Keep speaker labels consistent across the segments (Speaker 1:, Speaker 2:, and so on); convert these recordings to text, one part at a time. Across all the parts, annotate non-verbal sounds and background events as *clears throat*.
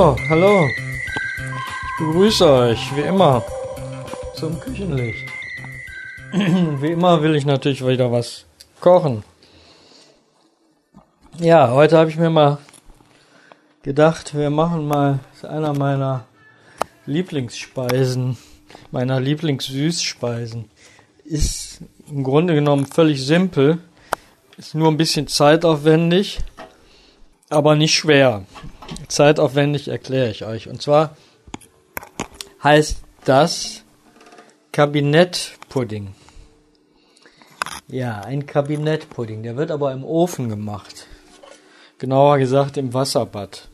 Speaker 1: Hallo. Ich begrüße euch, wie immer, zum Küchenlicht. *clears throat* wie immer will ich natürlich wieder was kochen. Ja, heute habe ich mir mal gedacht, wir machen mal, einer meiner Lieblingsspeisen, meiner Lieblingssüßspeisen. Ist im Grunde genommen völlig simpel, ist nur ein bisschen zeitaufwendig, aber nicht schwer. Zeitaufwendig erkläre ich euch. Und zwar heißt das Kabinettpudding. Ja, ein Kabinettpudding. Der wird aber im Ofen gemacht. Genauer gesagt im Wasserbad.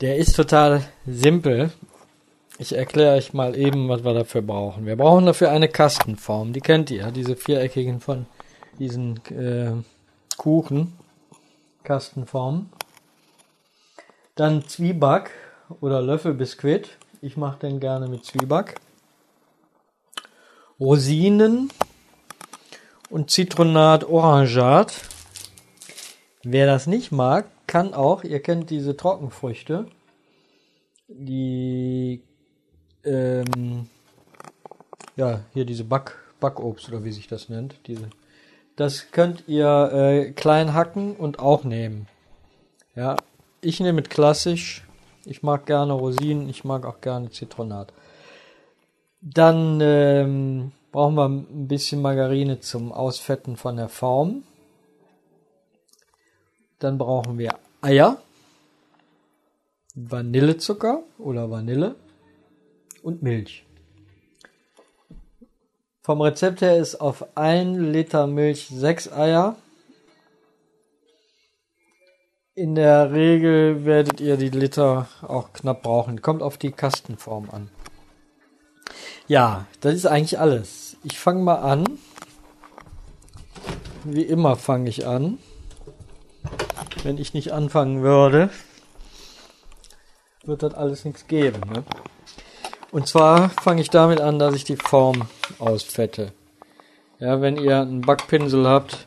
Speaker 1: Der ist total simpel. Ich erkläre euch mal eben, was wir dafür brauchen. Wir brauchen dafür eine Kastenform. Die kennt ihr, diese viereckigen von diesen äh, Kuchen. Kastenform. Dann Zwieback oder Löffelbiskuit. Ich mache den gerne mit Zwieback. Rosinen und Zitronat Orangat. Wer das nicht mag, kann auch, ihr kennt diese Trockenfrüchte, die, ähm, ja, hier diese Back, Backobst oder wie sich das nennt, diese, das könnt ihr äh, klein hacken und auch nehmen. Ja, ich nehme mit klassisch. Ich mag gerne Rosinen, ich mag auch gerne Zitronat. Dann ähm, brauchen wir ein bisschen Margarine zum Ausfetten von der Form. Dann brauchen wir Eier, Vanillezucker oder Vanille und Milch. Vom Rezept her ist auf 1 Liter Milch 6 Eier. In der Regel werdet ihr die Liter auch knapp brauchen. Kommt auf die Kastenform an. Ja, das ist eigentlich alles. Ich fange mal an. Wie immer fange ich an. Wenn ich nicht anfangen würde, wird das alles nichts geben. Ne? Und zwar fange ich damit an, dass ich die Form ausfette. Ja, wenn ihr einen Backpinsel habt,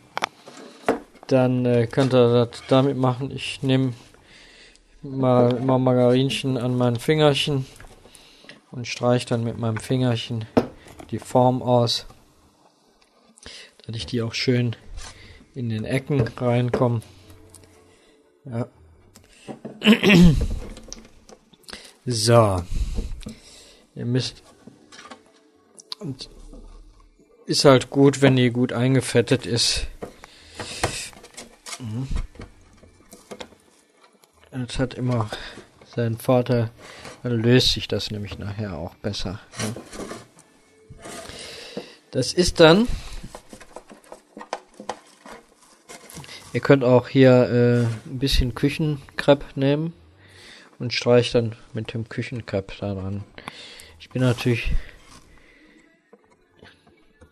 Speaker 1: dann äh, könnt ihr das damit machen. Ich nehme mal immer Margarinchen an mein Fingerchen und streiche dann mit meinem Fingerchen die Form aus, dass ich die auch schön in den Ecken reinkomme. Ja. *clears throat* So. Ihr müsst und ist halt gut, wenn die gut eingefettet ist. Mhm. Das hat immer seinen Vorteil. Dann löst sich das nämlich nachher auch besser. Das ist dann. Ihr könnt auch hier äh, ein bisschen Küchenkrepp nehmen und streicht dann mit dem Küchenkrepp daran. Ich bin natürlich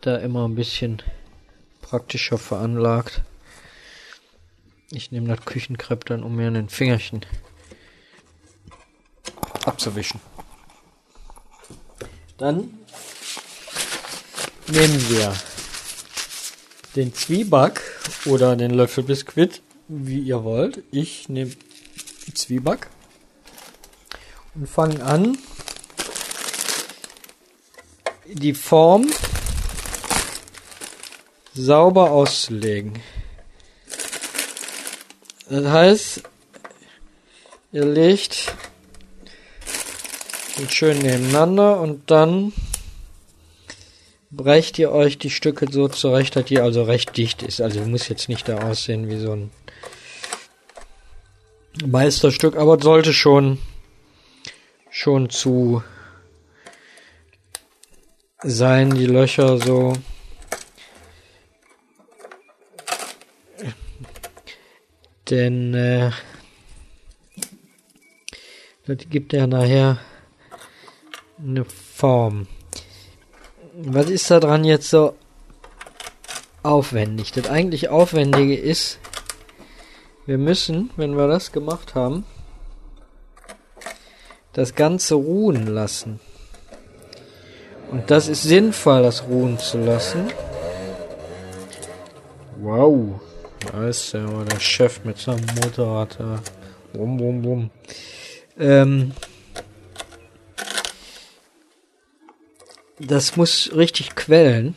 Speaker 1: da immer ein bisschen praktischer veranlagt. Ich nehme das Küchenkrepp dann, um mir an den Fingerchen abzuwischen. Dann nehmen wir den Zwieback oder den Löffelbiskuit, wie ihr wollt. Ich nehme Zwieback und fange an, die Form sauber auszulegen. Das heißt, ihr legt ihn schön nebeneinander und dann brecht ihr euch die Stücke so zurecht, dass die also recht dicht ist. Also muss jetzt nicht da aussehen wie so ein Meisterstück, aber sollte schon schon zu sein, die Löcher so Denn äh, das gibt ja nachher eine Form. Was ist da dran jetzt so aufwendig? Das eigentlich Aufwendige ist, wir müssen, wenn wir das gemacht haben, das Ganze ruhen lassen. Und das ist sinnvoll, das ruhen zu lassen. Wow. Da ist ja der Chef mit seinem Motorrad da Bum, bum, bum. Ähm, das muss richtig quellen.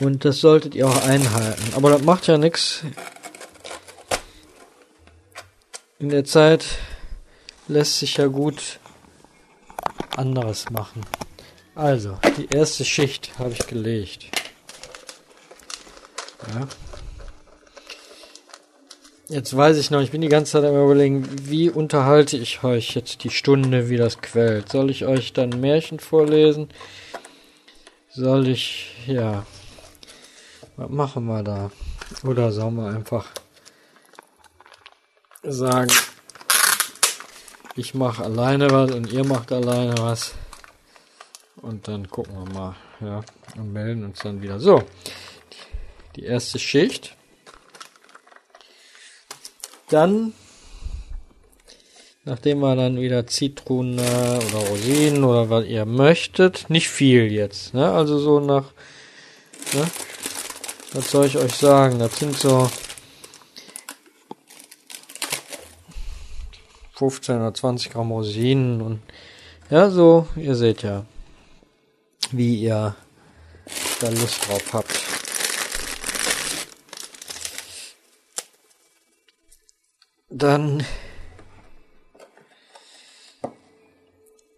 Speaker 1: Und das solltet ihr auch einhalten. Aber das macht ja nichts. In der Zeit lässt sich ja gut anderes machen. Also, die erste Schicht habe ich gelegt. Ja. Jetzt weiß ich noch, ich bin die ganze Zeit am überlegen, wie unterhalte ich euch jetzt die Stunde, wie das quält. Soll ich euch dann Märchen vorlesen? Soll ich, ja, was machen wir da? Oder sollen wir einfach sagen, ich mache alleine was und ihr macht alleine was. Und dann gucken wir mal, ja, und melden uns dann wieder. So, die erste Schicht. Dann, nachdem wir dann wieder Zitronen oder Rosinen oder was ihr möchtet, nicht viel jetzt, ne? Also so nach, ne? Was soll ich euch sagen? Das sind so 15 oder 20 Gramm Rosinen und ja, so, ihr seht ja, wie ihr da Lust drauf habt. Dann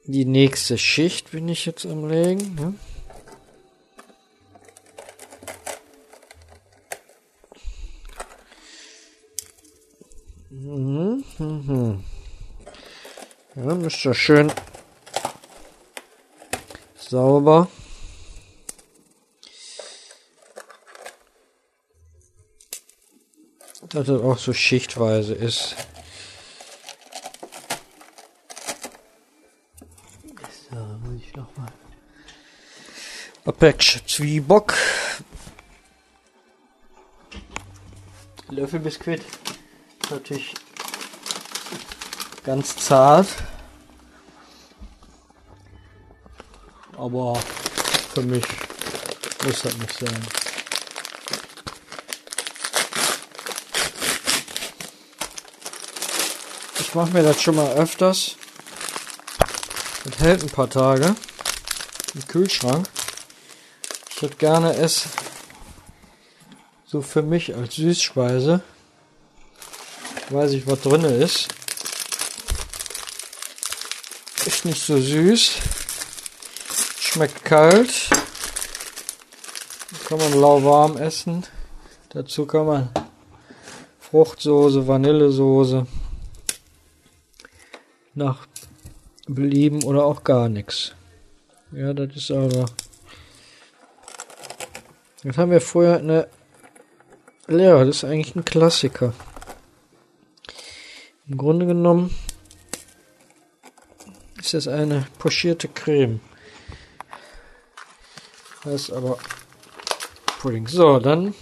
Speaker 1: die nächste Schicht bin ich jetzt am legen. Ne? Mhm, mhm. Ja, müsste schön sauber. Dass es auch so schichtweise ist. So, muss ich nochmal. Apex Zwieback. Löffelbiskuit. Natürlich ganz zart. Aber für mich muss das nicht sein. Ich mache mir das schon mal öfters. Das hält ein paar Tage im Kühlschrank. Ich hätte gerne es so für mich als Süßspeise. Weiß ich, was drin ist. Nicht so süß. Schmeckt kalt. Kann man lauwarm essen. Dazu kann man Fruchtsoße, Vanillesoße nach Belieben oder auch gar nichts. Ja, das ist aber. Das haben wir vorher eine Lehrer, das ist eigentlich ein Klassiker. Im Grunde genommen ist das eine pochierte Creme. Heißt aber Pudding. So, dann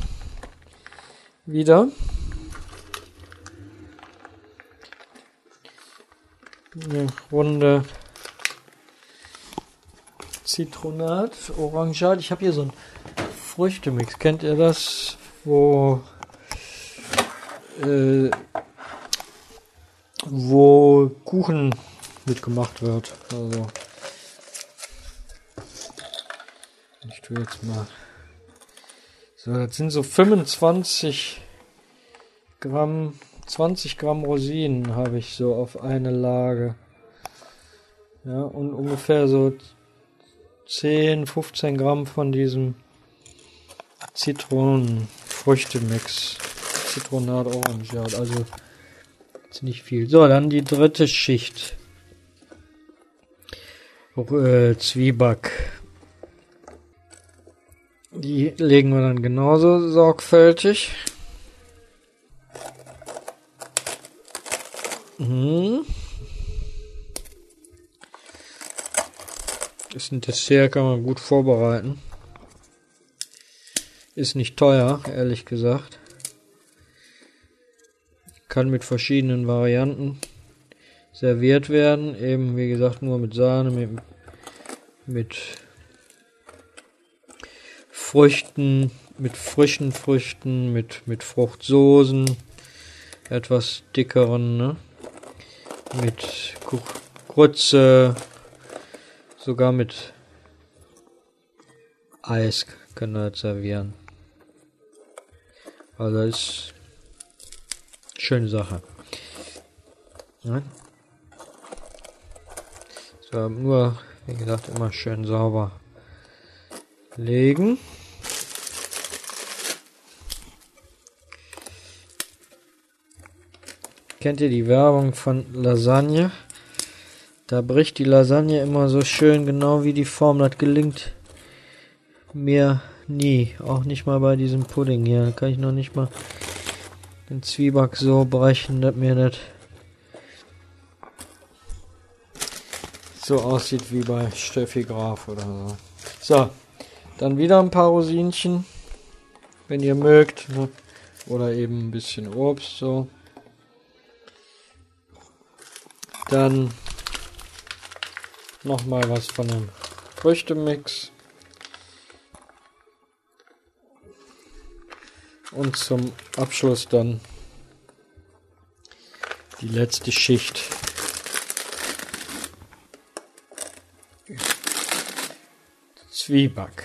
Speaker 1: wieder eine Runde Zitronat, Orangat. Ich habe hier so ein Früchtemix. Kennt ihr das? Wo äh, wo Kuchen mitgemacht wird. Also ich tue jetzt mal. So, das sind so 25 Gramm, 20 Gramm Rosinen habe ich so auf eine Lage. Ja, und ungefähr so 10, 15 Gramm von diesem Zitronenfrüchtemix. Zitronat Orange, also Jetzt nicht viel. So, dann die dritte Schicht. Äh, Zwieback. Die legen wir dann genauso sorgfältig. Mhm. Ist ein Dessert, kann man gut vorbereiten. Ist nicht teuer, ehrlich gesagt kann mit verschiedenen Varianten serviert werden. Eben, wie gesagt, nur mit Sahne, mit, mit Früchten, mit frischen Früchten, mit, mit Fruchtsoßen. etwas dickeren, ne? Mit Grütze, sogar mit Eis können wir servieren. Also ist schöne Sache. Ne? So, nur, wie gesagt, immer schön sauber legen. Kennt ihr die Werbung von Lasagne? Da bricht die Lasagne immer so schön, genau wie die Form. Das gelingt mir nie. Auch nicht mal bei diesem Pudding hier. Da kann ich noch nicht mal den Zwieback so brechen, dass mir das so aussieht wie bei Steffi Graf oder so. So, dann wieder ein paar Rosinchen, wenn ihr mögt. Ne? Oder eben ein bisschen Obst so. Dann nochmal was von dem Früchtemix. Und zum Abschluss dann die letzte Schicht. Zwieback.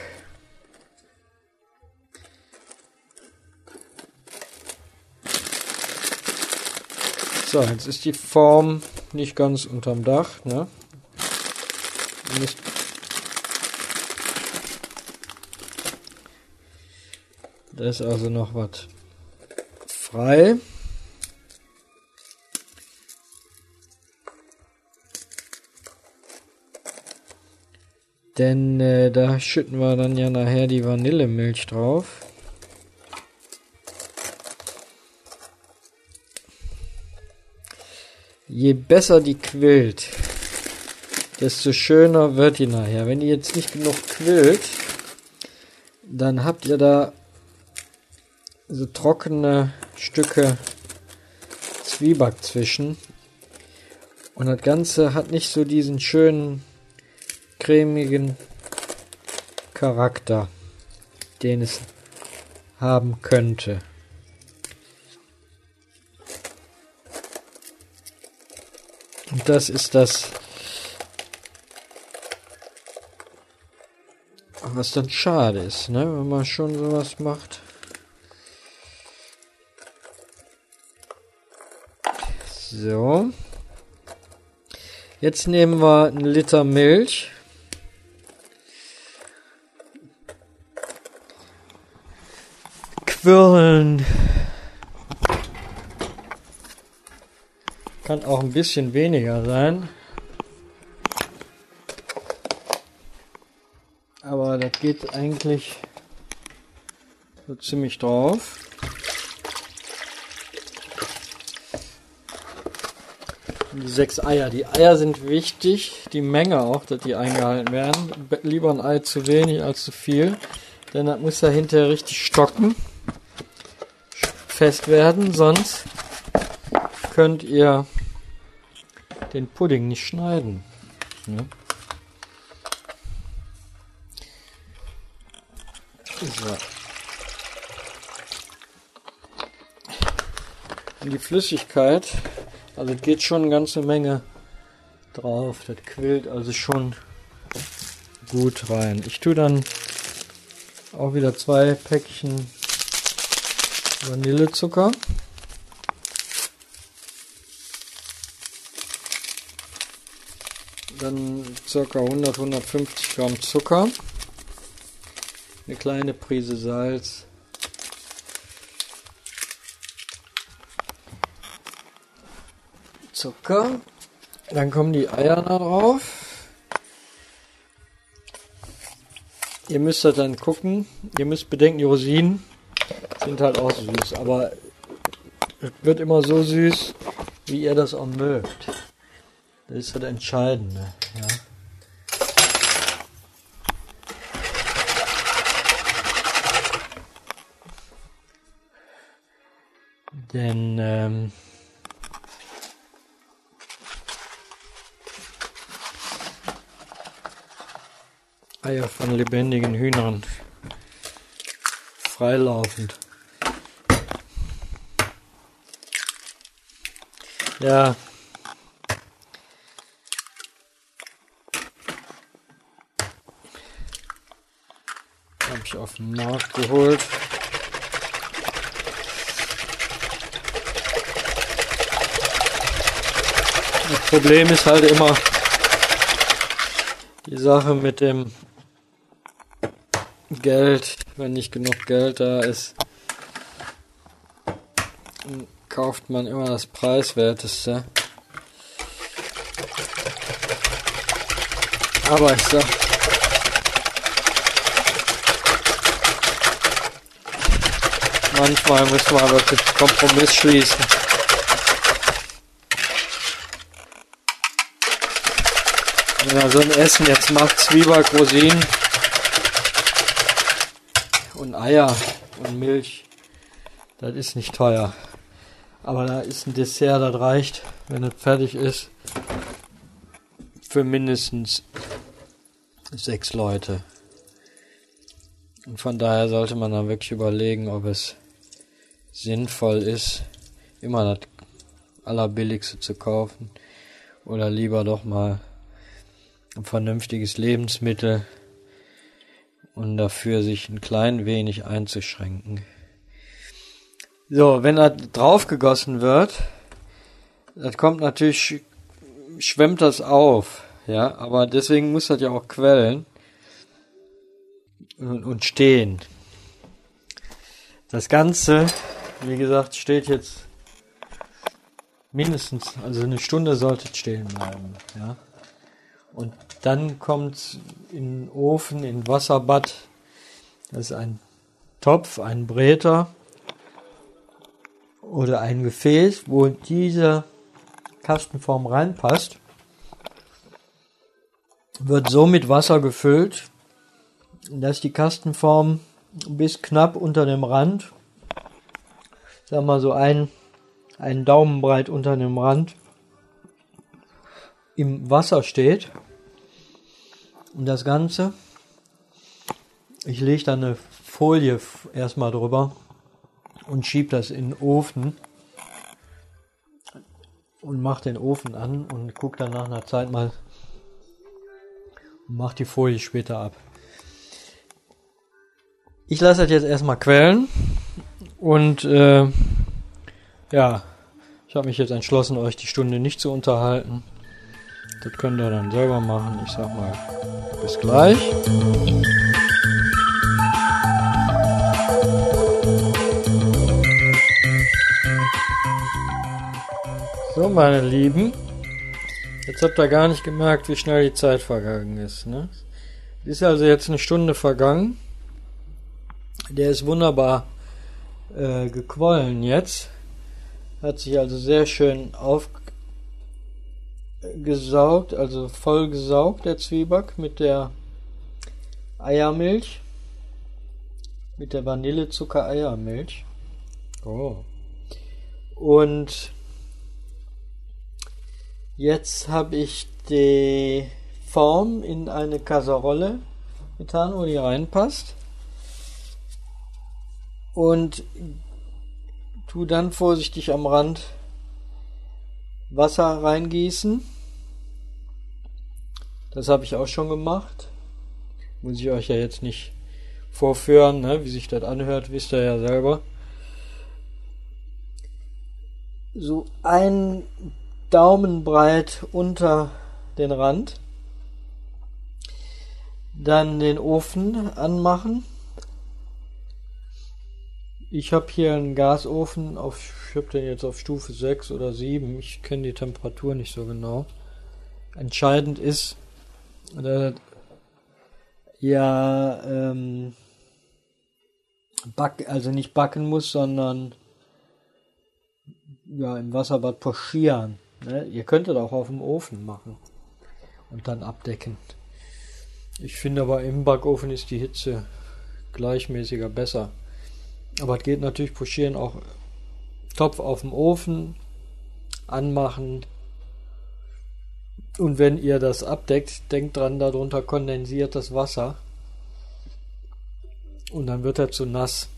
Speaker 1: So, jetzt ist die Form nicht ganz unterm Dach. Ne? Da ist also noch was frei. Denn äh, da schütten wir dann ja nachher die Vanillemilch drauf. je besser die quillt, desto schöner wird die nachher. Wenn die jetzt nicht genug quillt, dann habt ihr da so trockene Stücke Zwieback zwischen. Und das Ganze hat nicht so diesen schönen, cremigen Charakter, den es haben könnte. Und das ist das, was dann schade ist, ne, wenn man schon sowas macht. So. Jetzt nehmen wir einen Liter Milch. Quirlen Kann auch ein bisschen weniger sein. Aber das geht eigentlich so ziemlich drauf. Die sechs Eier. Die Eier sind wichtig, die Menge auch, dass die eingehalten werden. Lieber ein Ei zu wenig als zu viel, denn das muss ja hinterher richtig stocken, fest werden, sonst könnt ihr den Pudding nicht schneiden. Ne? So. Und die Flüssigkeit, also geht schon eine ganze Menge drauf. Das quillt also schon gut rein. Ich tue dann auch wieder zwei Päckchen Vanillezucker. dann ca. 100, 150 Gramm Zucker, eine kleine Prise Salz, Zucker, dann kommen die Eier da drauf. Ihr müsst halt dann gucken, ihr müsst bedenken, die Rosinen sind halt auch süß, aber es wird immer so süß, wie ihr das auch mögt. Das ist das Entscheidende. Ja. Denn ähm, Eier von lebendigen Hühnern freilaufend Ja. Habe ich auf den Markt geholt. Das Problem ist halt immer die Sache mit dem Geld, wenn nicht genug Geld da ist, kauft man immer das preiswerteste. Aber ich sag, manchmal muss man wirklich Kompromiss schließen. Wenn man so ein Essen jetzt macht, Zwieback, Rosinen und Eier und Milch, das ist nicht teuer. Aber da ist ein Dessert, das reicht, wenn es fertig ist, für mindestens sechs Leute. Und von daher sollte man dann wirklich überlegen, ob es sinnvoll ist, immer das Allerbilligste zu kaufen oder lieber doch mal ein vernünftiges Lebensmittel und dafür sich ein klein wenig einzuschränken. So, wenn er draufgegossen wird, das kommt natürlich, schwemmt das auf, ja, aber deswegen muss das ja auch quellen und, und stehen. Das Ganze, wie gesagt, steht jetzt mindestens, also eine Stunde sollte stehen bleiben, ja. Und dann kommt in den Ofen, in Wasserbad, das ist ein Topf, ein Bräter, oder ein Gefäß, wo diese Kastenform reinpasst, wird so mit Wasser gefüllt, dass die Kastenform bis knapp unter dem Rand, sag mal so ein, ein Daumenbreit unter dem Rand, im Wasser steht. Und das Ganze, ich lege da eine Folie erstmal drüber, und schiebe das in den Ofen und mache den Ofen an und gucke dann nach einer Zeit mal und mache die Folie später ab. Ich lasse das jetzt erstmal quellen und äh, ja, ich habe mich jetzt entschlossen, euch die Stunde nicht zu unterhalten. Das könnt ihr dann selber machen. Ich sag mal, bis gleich. So, meine Lieben. Jetzt habt ihr gar nicht gemerkt, wie schnell die Zeit vergangen ist. Ne? Ist also jetzt eine Stunde vergangen. Der ist wunderbar äh, gequollen jetzt. Hat sich also sehr schön aufgesaugt, also voll gesaugt, der Zwieback mit der Eiermilch. Mit der Vanillezucker-Eiermilch. Oh. Und Jetzt habe ich die Form in eine Kasserolle getan, wo die reinpasst. Und tu dann vorsichtig am Rand Wasser reingießen. Das habe ich auch schon gemacht. Muss ich euch ja jetzt nicht vorführen, ne? wie sich das anhört, wisst ihr ja selber. So ein Daumenbreit unter den Rand. Dann den Ofen anmachen. Ich habe hier einen Gasofen auf, ich habe den jetzt auf Stufe 6 oder 7. Ich kenne die Temperatur nicht so genau. Entscheidend ist, dass ja ähm, back, also nicht backen muss, sondern ja im Wasserbad pochieren. Ne? Ihr könntet auch auf dem Ofen machen und dann abdecken. Ich finde aber im Backofen ist die Hitze gleichmäßiger besser. Aber es geht natürlich pochieren auch Topf auf dem Ofen anmachen. Und wenn ihr das abdeckt, denkt dran, darunter kondensiert das Wasser. Und dann wird er zu nass.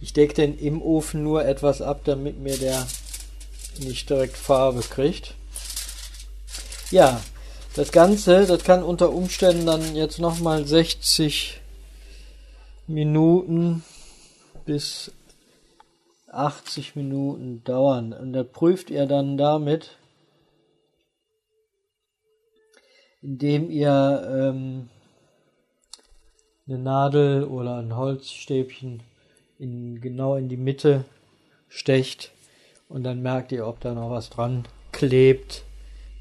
Speaker 1: Ich decke den im Ofen nur etwas ab, damit mir der nicht direkt Farbe kriegt. Ja, das Ganze, das kann unter Umständen dann jetzt nochmal 60 Minuten bis 80 Minuten dauern. Und da prüft ihr dann damit, indem ihr ähm, eine Nadel oder ein Holzstäbchen in, genau in die Mitte stecht und dann merkt ihr, ob da noch was dran klebt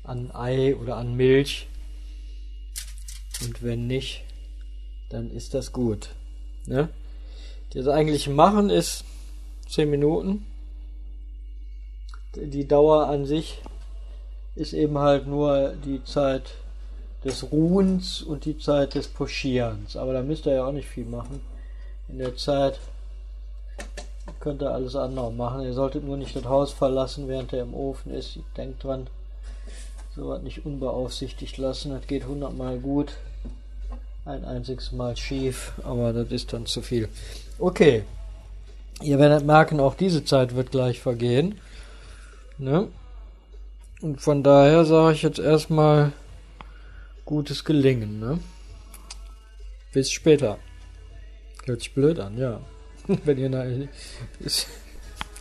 Speaker 1: an Ei oder an Milch. Und wenn nicht, dann ist das gut. Ne? Das eigentliche Machen ist 10 Minuten. Die Dauer an sich ist eben halt nur die Zeit des Ruhens und die Zeit des Pochierens. Aber da müsst ihr ja auch nicht viel machen. In der Zeit könnt ihr alles andere machen. Ihr solltet nur nicht das Haus verlassen, während er im Ofen ist. Denkt dran, so was nicht unbeaufsichtigt lassen. Das geht hundertmal gut. Ein einziges Mal schief, aber das ist dann zu viel. Okay. Ihr werdet merken, auch diese Zeit wird gleich vergehen. Ne? Und von daher sage ich jetzt erstmal gutes Gelingen, ne? Bis später. Hört sich blöd an, ja. *laughs* Wenn ihr nein, ist,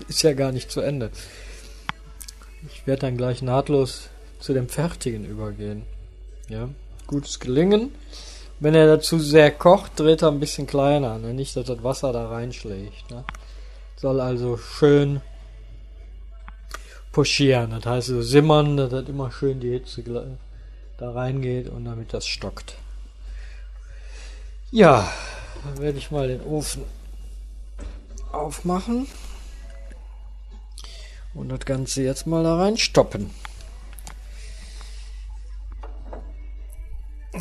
Speaker 1: ist ja gar nicht zu Ende. Ich werde dann gleich nahtlos zu dem Fertigen übergehen. Ja, gutes Gelingen. Wenn er dazu sehr kocht, dreht er ein bisschen kleiner, ne? nicht, dass das Wasser da reinschlägt. Ne? Soll also schön pochieren, das heißt so simmern, dass das immer schön die Hitze da reingeht und damit das stockt. Ja, dann werde ich mal den Ofen aufmachen und das Ganze jetzt mal da rein stoppen.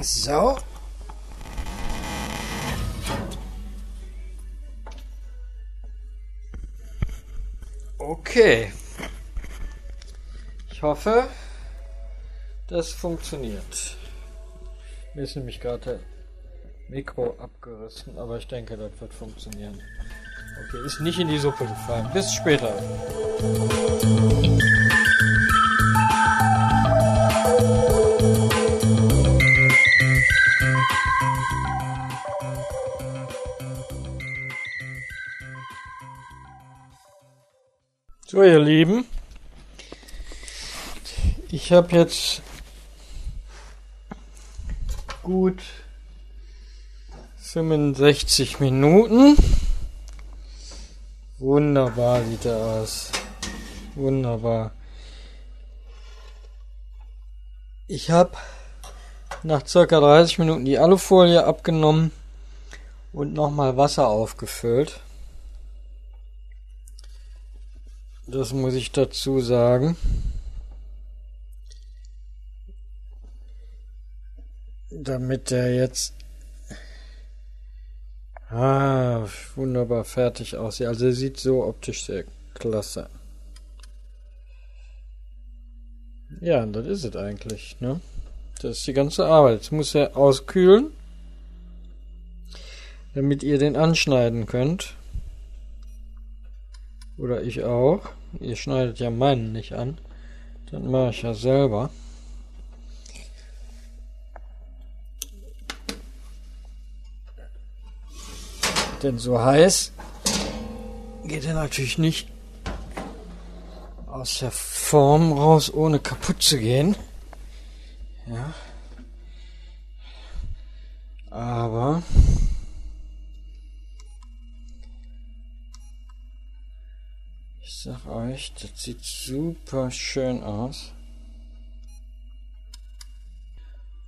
Speaker 1: So. Okay. Ich hoffe, das funktioniert. Mir ist nämlich gerade Mikro abgerissen, aber ich denke, das wird funktionieren. Okay, ist nicht in die Suppe gefallen. Bis später. So, ihr Lieben, ich habe jetzt gut 65 Minuten. Wunderbar sieht er aus. Wunderbar. Ich habe nach circa 30 Minuten die Alufolie abgenommen und nochmal Wasser aufgefüllt. Das muss ich dazu sagen. damit der jetzt ah, wunderbar fertig aussieht. Also sieht so optisch sehr klasse. Ja, das ist es eigentlich, ne? Das ist die ganze Arbeit. Jetzt muss er auskühlen, damit ihr den anschneiden könnt. Oder ich auch. Ihr schneidet ja meinen nicht an. Dann mache ich ja selber. Denn so heiß geht er natürlich nicht aus der Form raus, ohne kaputt zu gehen. Ja. Aber ich sag euch, das sieht super schön aus.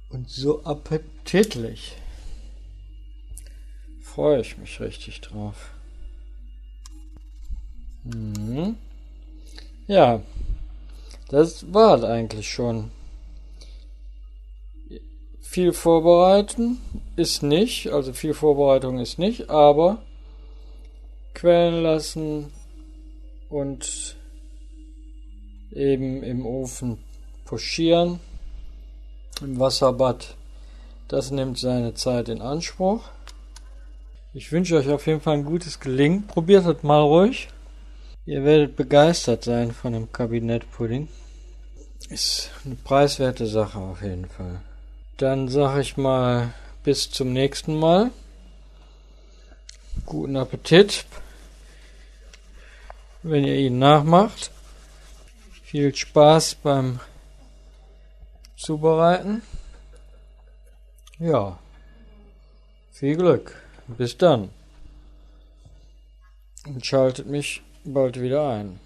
Speaker 1: Und so appetitlich freue ich mich richtig drauf. Mhm. Ja, das war eigentlich schon. Viel vorbereiten ist nicht, also viel Vorbereitung ist nicht, aber quellen lassen und eben im Ofen pochieren, im Wasserbad, das nimmt seine Zeit in Anspruch. Ich wünsche euch auf jeden Fall ein gutes Gelingen. Probiert es mal ruhig. Ihr werdet begeistert sein von dem Kabinettpudding. Ist eine preiswerte Sache auf jeden Fall. Dann sage ich mal bis zum nächsten Mal. Guten Appetit, wenn ihr ihn nachmacht. Viel Spaß beim Zubereiten. Ja, viel Glück. Bis dann. Und schaltet mich bald wieder ein.